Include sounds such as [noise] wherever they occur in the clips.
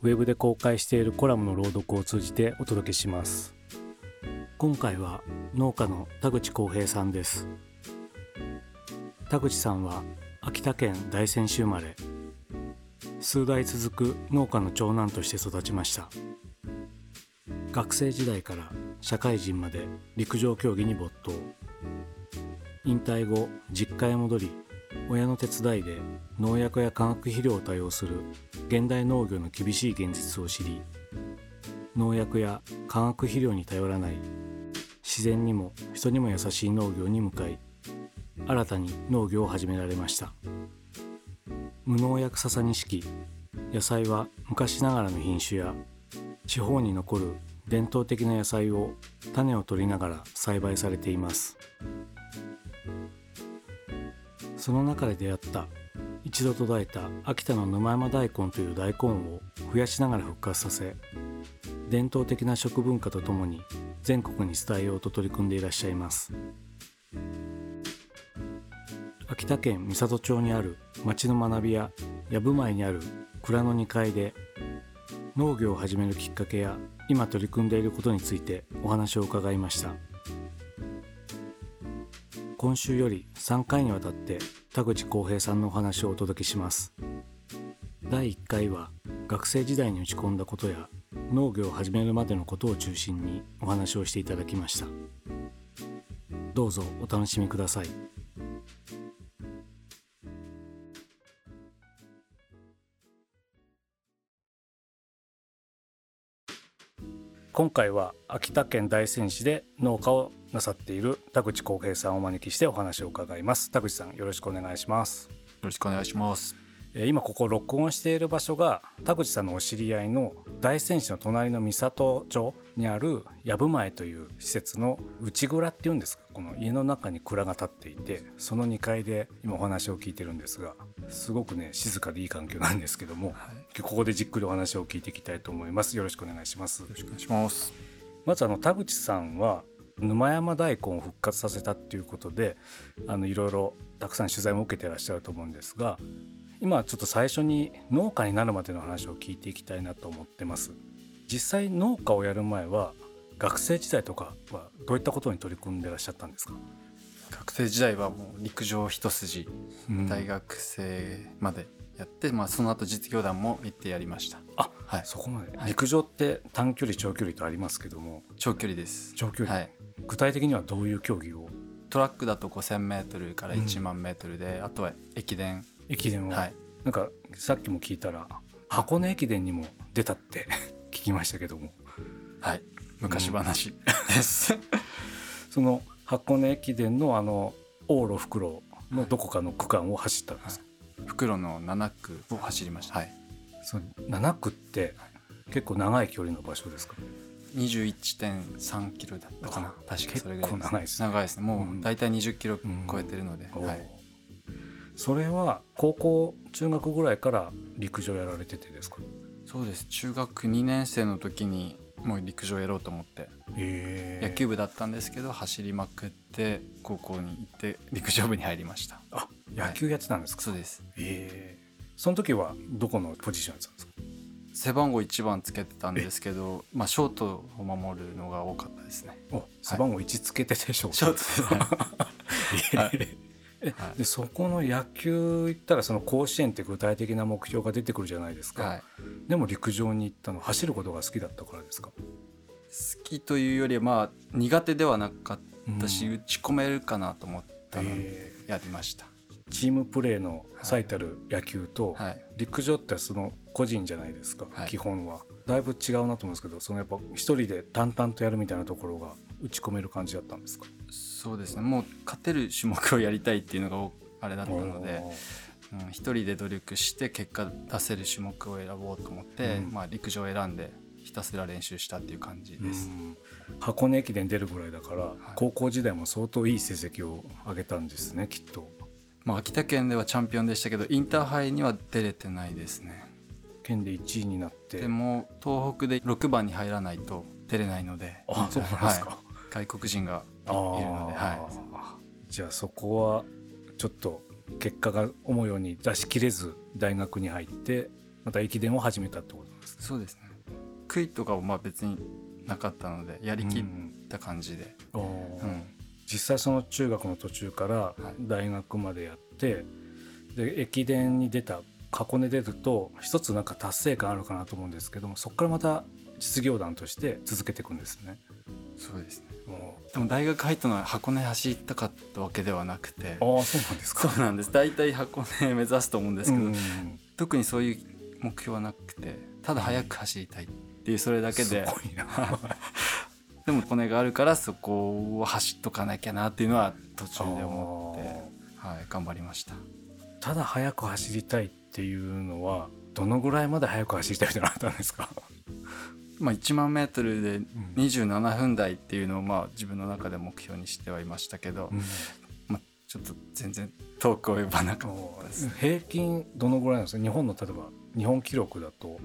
ウェブで公開しているコラムの朗読を通じてお届けします。今回は農家の田口康平さんです。田口さんは秋田県大仙市生まれ。数代続く農家の長男として育ちました。学生時代から社会人まで陸上競技に没頭。引退後実家へ戻り親の手伝いで農薬や化学肥料を多用する現代農業の厳しい現実を知り農薬や化学肥料に頼らない自然にも人にも優しい農業に向かい新たに農業を始められました。無農薬笹錦野菜は昔ながらの品種や地方に残る伝統的な野菜を種を取りながら栽培されています。その中で出会った一度途絶えた秋田の沼山大根という大根を増やしながら復活させ伝統的な食文化とともに全国に伝えようと取り組んでいらっしゃいます。秋田県美郷町にある町の学びや藪前にある蔵の2階で農業を始めるきっかけや今取り組んでいることについてお話を伺いました。今週より3回にわたって田口浩平さんのお話をお届けします。第1回は学生時代に打ち込んだことや農業を始めるまでのことを中心にお話をしていただきました。どうぞお楽しみください。今回は秋田県大仙市で農家をなさっている田口康平さんをお招きしてお話を伺います。田口さんよろしくお願いします。よろしくお願いします。今ここ録音している場所が田口さんのお知り合いの大仙市の隣の三郷町にある藪前という施設の内蔵っていうんですかこの家の中に蔵が建っていてその2階で今お話を聞いてるんですがすごくね静かでいい環境なんですけども、はい、ここでじっくりお話を聞いていきたいと思います。よろしくお願いします。よろしくお願いします。まずあの田口さんは沼山大根を復活させたっていうことであのいろいろたくさん取材も受けてらっしゃると思うんですが今ちょっと最初に農家になるまでの話を聞いていきたいなと思ってます。実際農家をやる前は学生時代とかはどういったことに取り組んでらっしゃったんですか？学生時代はもう陸上一筋、うん、大学生までやって、まあ、その後実業団も行ってやりました。あ、はい、そこまで、陸上って短距離長距離とありますけども。長距離です。長距離、はい、具体的にはどういう競技を？トラックだと 5,000m から1万 m で、うん、あとは駅伝駅伝は、はい、なんかさっきも聞いたら箱根駅伝にも出たって [laughs] 聞きましたけども。はい。昔話。です、うん、その箱根駅伝のあの往路袋のどこかの区間を走ったんですか、はい、袋の7区を走りました。はい。その7区って結構長い距離の場所ですか？21.3キロだったかな。確かそれぐらい長いです、ね、長いですね。もう大体20キロ超えてるので、うん、はいそれは高校中学ぐらいから陸上やられててですか？そうです。中学2年生の時にもう陸上やろうと思って。野球部だったんですけど走りまくって高校に行って陸上部に入りました。あ野球やってたんですか、はい、そうです。ええ。その時はどこのポジションやってたんですか？背番号1番つけてたんですけど、まあ、ショートを守るのが多かったですね。お背番号1つけててショート、ショートですね。[laughs] はい。でそこの野球行ったらその甲子園って具体的な目標が出てくるじゃないですか、はい、でも陸上に行ったの走ることが好きだったからですか？好きというよりまあ苦手ではなかったし、うん、打ち込めるかなと思ったのでやりました、チームプレーの最たる野球と、はい、陸上ってその個人じゃないですか、はい、基本は。だいぶ違うなと思うんですけどそのやっぱ一人で淡々とやるみたいなところが打ち込める感じだったんですか？そうですね。もう勝てる種目をやりたいっていうのがあれだったので、うん、一人で努力して結果出せる種目を選ぼうと思って、うん、まあ、陸上を選んでひたすら練習したっていう感じです、箱根駅伝出るぐらいだから、はい、高校時代も相当いい成績を上げたんですねきっと、まあ、秋田県ではチャンピオンでしたけどインターハイには出れてないですね。県で1位になって。でも東北で6番に入らないと出れないのであそうなんですか、はい、外国人がいるので、はい、じゃあそこはちょっと結果が思うように出し切れず大学に入ってまた駅伝を始めたってことですね。そうですね。悔いとかはまあ別になかったのでやりきった感じで、うん、うん、実際その中学の途中から大学までやって、はい、で駅伝に出た箱根出ると一つなんか達成感あるかなと思うんですけどもそこからまた実業団として続けていくんですね。そうですねでも大学入ったのは箱根走ったかったわけではなくて。ああそうなんですか。そうなんです。大体箱根目指すと思うんですけど、特にそういう目標はなくてただ速く走りたいっていうそれだけで、[laughs] でも骨があるからそこを走っとかなきゃなっていうのは途中で思って、はい、頑張りました。ただ速く走りたいっていうのはどのぐらいまで速く走りたいってなったんですか？まあ1万メートルで27分台っていうのをまあ自分の中で目標にしてはいましたけど、うん、まあ、ちょっと全然遠く及ばなかったです、平均どのぐらいなんですか？日本の例えば日本記録だと。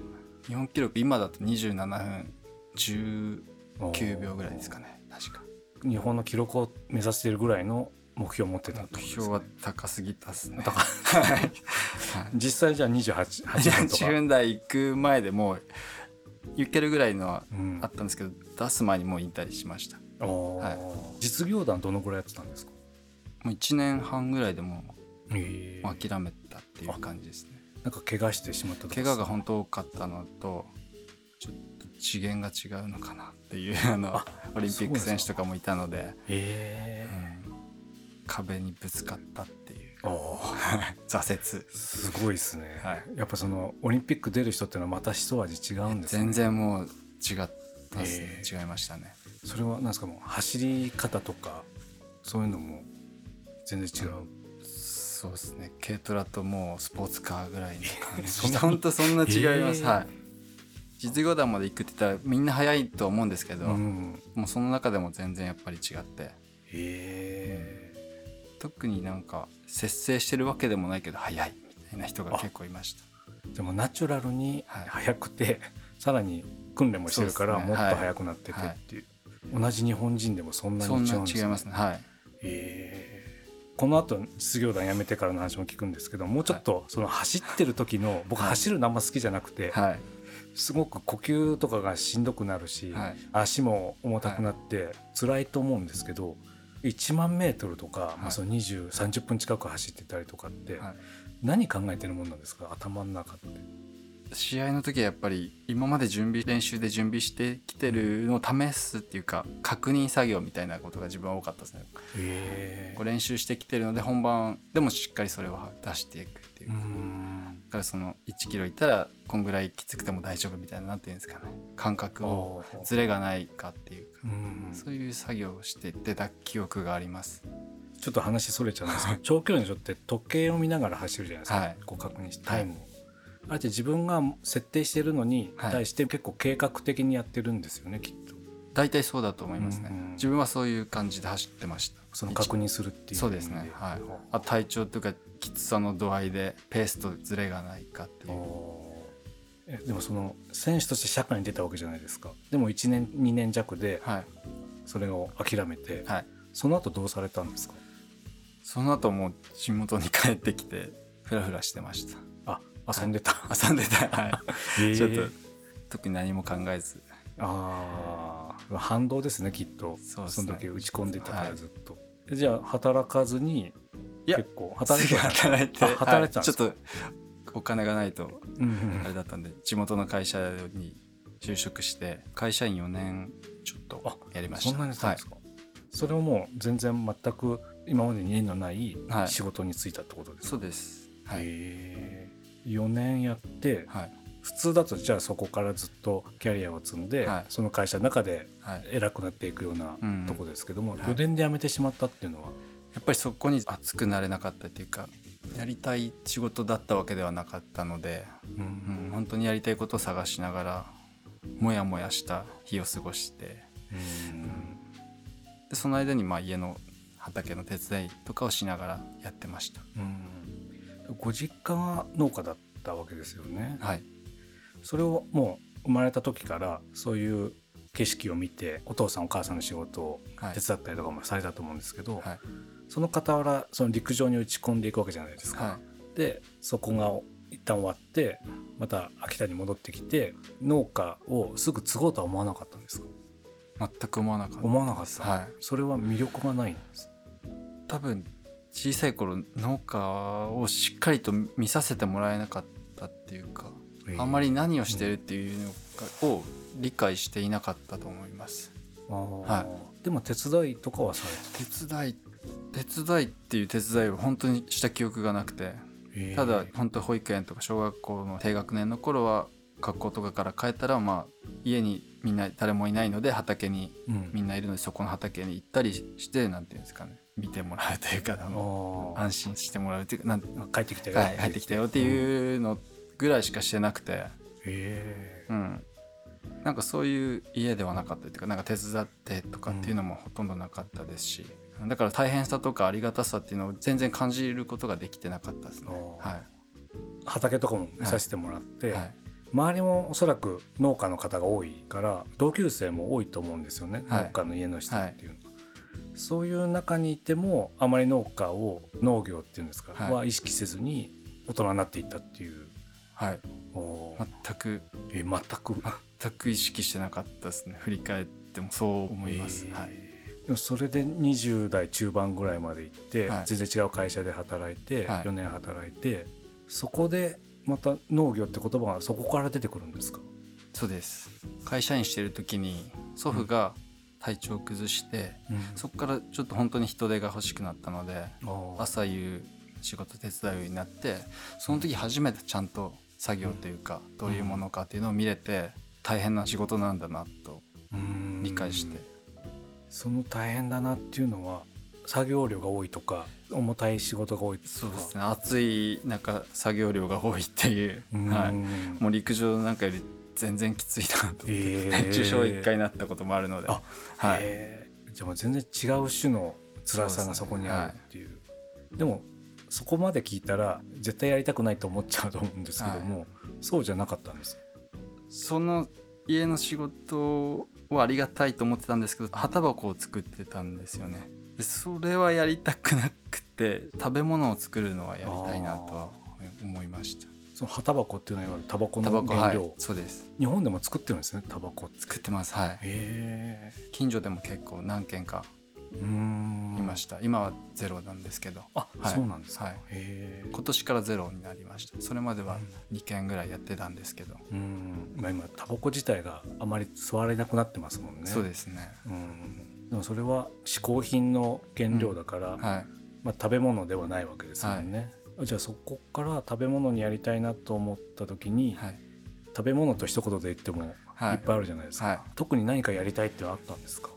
日本記録今だと27分19秒ぐらいですかね。確か。日本の記録を目指しているぐらいの目標を持ってた、ね、目標は高すぎたっすね。[laughs] 実際じゃあ28 8分とか。[laughs] 分台行く前でもう行けるぐらいのはあったんですけど、うん、出す前にもう引退しました、はい、実業団どのぐらいやってたんですか？もう1年半ぐらいでもう、え。ー、諦めたっていう感じですね。なんか怪我してしまった怪我が本当多かったのとちょっと次元が違うのかなっていう [laughs] あのオリンピック選手とかもいたので、えー、うん、壁にぶつかったっていう [laughs] 挫折。すごいですね、はい、やっぱそのオリンピック出る人っていうのはまた一味違うんですね。全然もう違ったえー、違いましたね。それはなんですかもう走り方とかそういうのも全然違う、そうですね。軽トラともうスポーツカーぐらいの感じ。[laughs] 本当そんな違います、えー、はい。実業団まで行くって言ったらみんな早いと思うんですけど、うん、もうその中でも全然やっぱり違って。へえ特になんか節制してるわけでもないけど早いみたいな人が結構いました。でもナチュラルに早くて、はい、さらに訓練もしてるからもっと早くなっててっていう、はい、同じ日本人でもそんなに違うんですね。違いますね。はい。えこの後実業団辞めてからの話も聞くんですけどもうちょっとその走ってる時の僕走るのあんま好きじゃなくて、はい、すごく呼吸とかがしんどくなるし、はい、足も重たくなって辛いと思うんですけど1万メートルとか、はい、まあ、その20、30分近く走ってたりとかって、何考えてるもんなんですか？頭の中って。試合の時はやっぱり今まで準備練習で準備してきてるのを試すっていうか確認作業みたいなことが自分は多かったですね。こう練習してきてるので本番でもしっかりそれを出していくっていう。だからその1キロいったらこんぐらいきつくても大丈夫みたいななんていうんですかね。感覚をずれがないかっていうか。そういう作業をして出た記憶があります。ちょっと話それちゃうんですけど長距離の人って時計を見ながら走るじゃないですか、はい、こう確認してタイムを。あえて自分が設定してるのに対して結構計画的にやってるんですよね、きっと。大体そうだと思いますね、うんうん、自分はそういう感じで走ってました。その確認するっていう。そうですね。はい。あ体調というかきつさの度合いでペースとずれがないかっていう。えでもその選手として社会に出たわけじゃないですか。でも1年2年弱でそれを諦めて、はい、その後どうされたんですか？その後もう地元に帰ってきてフラフラしてました。遊んでた、遊んでた。はい、ちょっと特に何も考えず。ああ反動ですねきっと。そ,、の時打ち込んでたからずっと、はい、じゃあ働かずに結構働いて働いて働いてたはい、ちょっとお金がないとあれだったんで地元の会社に就職して会社員4年ちょっとやりました。そんなにしたんですか、はい、それをもう全然全く今までに縁のない仕事に就いたってことですか、はい、そうです。はい、4年やって、はい、普通だとじゃあそこからずっとキャリアを積んで、はい、その会社の中で偉くなっていくようなとこですけども、はい、4年で辞めてしまったっていうのは、やっぱりそこに熱くなれなかったっていうかやりたい仕事だったわけではなかったので、うん、うん、本当にやりたいことを探しながらもやもやした日を過ごして、うん、うん、でその間にまあ家の畑の手伝いとかをしながらやってました。うん。ご実家が農家だったわけですよね。はい、それをもう生まれた時からそういう景色を見てお父さんお母さんの仕事を手伝ったりとかもされたと思うんですけど、はい、その傍らその陸上に打ち込んでいくわけじゃないですか。はい、でそこが一旦終わってまた秋田に戻ってきて農家をすぐ継ごうとは思わなかったんですか？全く思わなかった思わなかった、はい、それは魅力がないんです？多分小さい頃農家をしっかりと見させてもらえなかったっていうか、えー、あんまり何をしてるっていうのを理解していなかったと思います。はい、でも手伝いとかはさ手伝い手伝いっていう手伝いを本当にした記憶がなくて、えー、ただ本当保育園とか小学校の低学年の頃は学校とかから帰ったらまあ家にみんな誰もいないので畑にみんないるので、そこの畑に行ったりしてなんていうんですかね。見てもらうというか安心してもらうというかなん帰ってきたよ、はい、帰ってきたよっていうのぐらいしかしてなくて、へえ、うん、なんかそういう家ではなかったっていうかなんか手伝ってとかっていうのもほとんどなかったですし、うん、だから大変さとかありがたさっていうのを全然感じることができてなかったですね。はい、畑とかも見させてもらって、はい。はい周りもおそらく農家の方が多いから同級生も多いと思うんですよね、はい、農家の家の人っていうのは、そういう中にいてもあまり農家を農業っていうんですか、はい、は意識せずに大人になっていったっていうはい。全く。え全く？[laughs] 全く意識してなかったですね。振り返ってもそう思います、えー、はい、でもそれで20代中盤ぐらいまで行って、はい、全然違う会社で働いて、はい、4年働いてそこでまた農業って言葉がそこから出てくるんですか？そうです。会社員してる時に祖父が体調を崩して、うん、そこからちょっと本当に人手が欲しくなったので朝夕仕事手伝うようになってその時初めてちゃんと作業というか、どういうものかっていうのを見れて大変な仕事なんだなと理解して。その大変だなっていうのは作業量が多いとか重たい仕事が多いそうですね。暑い中作業量が多いっていう、はい、もう陸上なんかより全然きついなと、えー、熱中症1回なったこともあるので。あ、はい、じゃあもう全然違う種の辛さがそこにあるっていう、ね。はい、でもそこまで聞いたら絶対やりたくないと思っちゃうと思うんですけども、はい、そうじゃなかったんですその家の仕事をありがたいと思ってたんですけど旗箱を作ってたんですよね。それはやりたくなくて食べ物を作るのはやりたいなとは思いました。その葉タバコっていうのはタバコの原料、はい、そうです。日本でも作ってるんですねタバコ作ってますはい。へ近所でも結構何軒か。いました。今はゼロなんですけど。あ、はい、そうなんですか、はい、今年からゼロになりました。それまでは2軒ぐらいやってたんですけど。うん、まあ、今タバコ自体があまり吸われなくなってますもんね。そうですね。うん。でもそれは嗜好品の原料だから、うん、はい。まあ、食べ物ではないわけですもんね、はい。じゃあそこから食べ物にやりたいなと思った時に、はい、食べ物と一言で言ってもい。っぱいあるじゃないですか、はいはい、特に何かやりたいってあったんですか？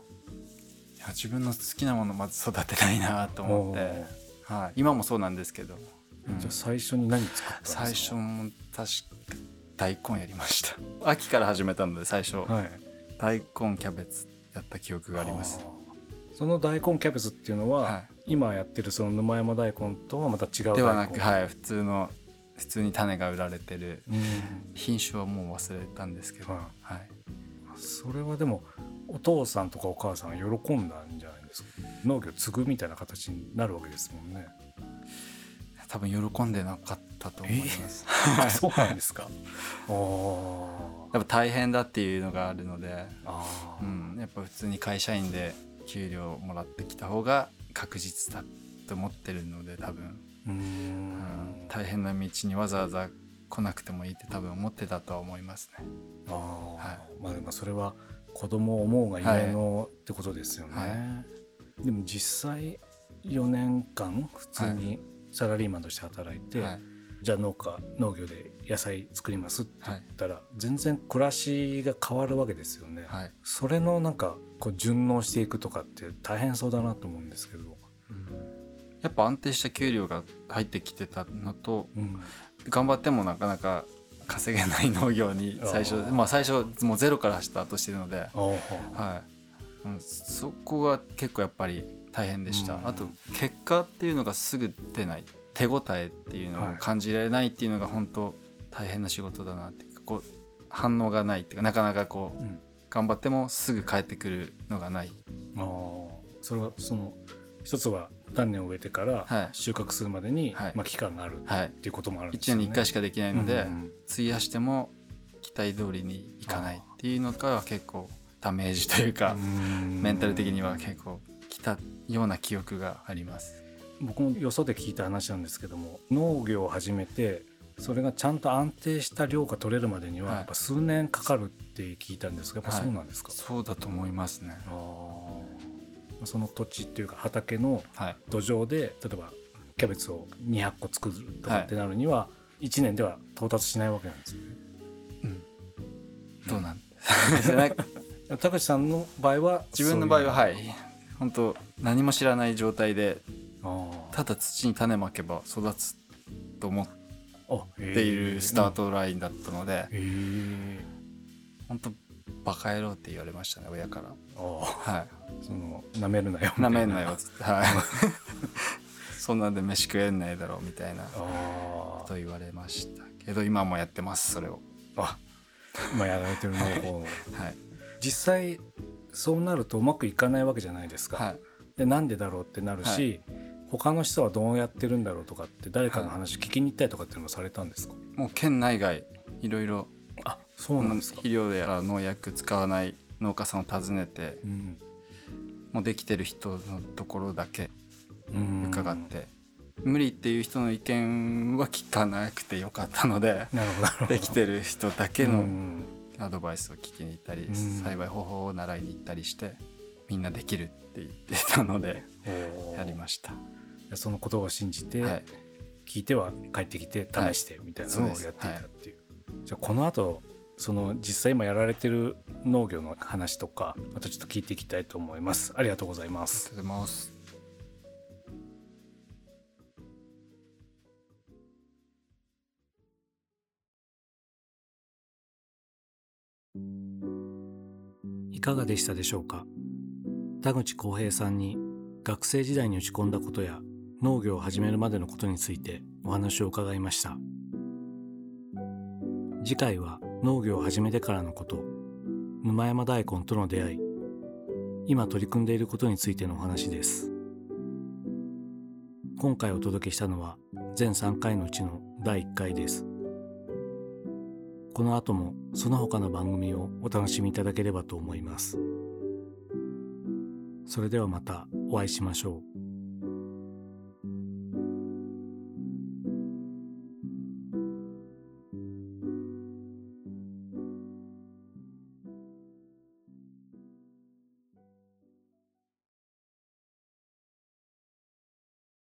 自分の好きなものまず育てたいなと思って、はい、今もそうなんですけど、うん、じゃあ最初に何作ったんですか？最初も確か大根やりました。[laughs] 秋から始めたので最初、はい、大根キャベツやった記憶があります。その大根キャベツっていうのは、はい、今やってるその沼山大根とはまた違う大根？ではなく、はい、普通の普通に種が売られてる品種はもう忘れたんですけど、はい、はい、それはでもお父さんとかお母さん喜んだんじゃないですか。農業継ぐみたいな形になるわけですもんね。多分喜んでなかったと思います、えー、[laughs] そうなんですか？やっぱ大変だっていうのがあるので、うん、やっぱ普通に会社員で給料もらってきた方が確実だっって思ってるので多分。うん、大変な道にわざわざ来なくてもいいって多分思ってたとは思いますね。あはい、まあでもそれは子供を思うがゆえの、ってことですよね。はい、でも実際4年間普通にサラリーマンとして働いて、はい、じゃあ農家農業で野菜作りますって言ったら、全然暮らしが変わるわけですよね。はい、それのなんかこう順応していくとかって大変そうだなと思うんですけど。うん、やっぱ安定した給料が入ってきてたのと、うん、頑張ってもなかなか稼げない農業に最初まあ最初もうゼロからスタートしてるので、はい、そこが結構やっぱり大変でした、うん、あと結果っていうのがすぐ出ない。手応えっていうのを感じられないっていうのが本当大変な仕事だなって。こう反応がないっていうかなかなかこう、うん、頑張ってもすぐ帰ってくるのがない。あそれはその一つは種を植えてから収穫するまでに、はい、まあ、期間があるっていうこともあるんですよね。1年に1回しかできないので、うんうん、費やしても期待通りにいかないっていうのが結構ダメージというかメンタル的には結構きたような記憶があります。僕もよそで聞いた話なんですけども農業を始めてそれがちゃんと安定した量が取れるまでにはやっぱ数年かかるって聞いたんですが、やっぱそうなんですか、はい、そうだと思いますね。その土地っていうか畑の土壌で、はい、例えばキャベツを200個作るとかってなるには1年では到達しないわけなんですよね。うん、どうなん？[laughs] 高橋さんの場合は自分の場合ははい。本当何も知らない状態でただ土に種まけば育つと思っているスタートラインだったので、本当バカ野郎って言われましたね親から。はい。そのなめるなよなめんな。よっつってはい。[laughs] そんなんで飯食えんないだろうみたいな。と言われましたけど今もやってますそれを。あ今やられてるのを、はい、実際そうなるとうまくいかないわけじゃないですか、はい、でなんでだろうってなるし、はい、他の人はどうやってるんだろうとかって誰かの話聞きに行ったりとかっていうのもされたんですか、もう県内外いろいろあそうなんですか。肥料や農薬使わない農家さんを訪ねて、うん、もうできてる人のところだけ伺って、無理っていう人の意見は聞かなくてよかったのでできてる人だけのアドバイスを聞きに行ったり、栽培方法を習いに行ったりしてみんなできるって言ってたのでやりました。その言葉を信じて、聞いては帰ってきて試してみたいなのをやっていたっていう。じゃあこの後その実際今やられてる農業の話とかまたちょっと聞いていきたいと思います。ありがとうございます。ありがとうございます。いかがでしたでしょうか？田口浩平さんに学生時代に打ち込んだことや農業を始めるまでのことについてお話を伺いました。次回は農業を始めてからのこと沼山大根との出会い今取り組んでいることについてのお話です。今回お届けしたのは全3回のうちの第1回です。この後もその他の番組をお楽しみいただければと思います。それではまたお会いしましょう。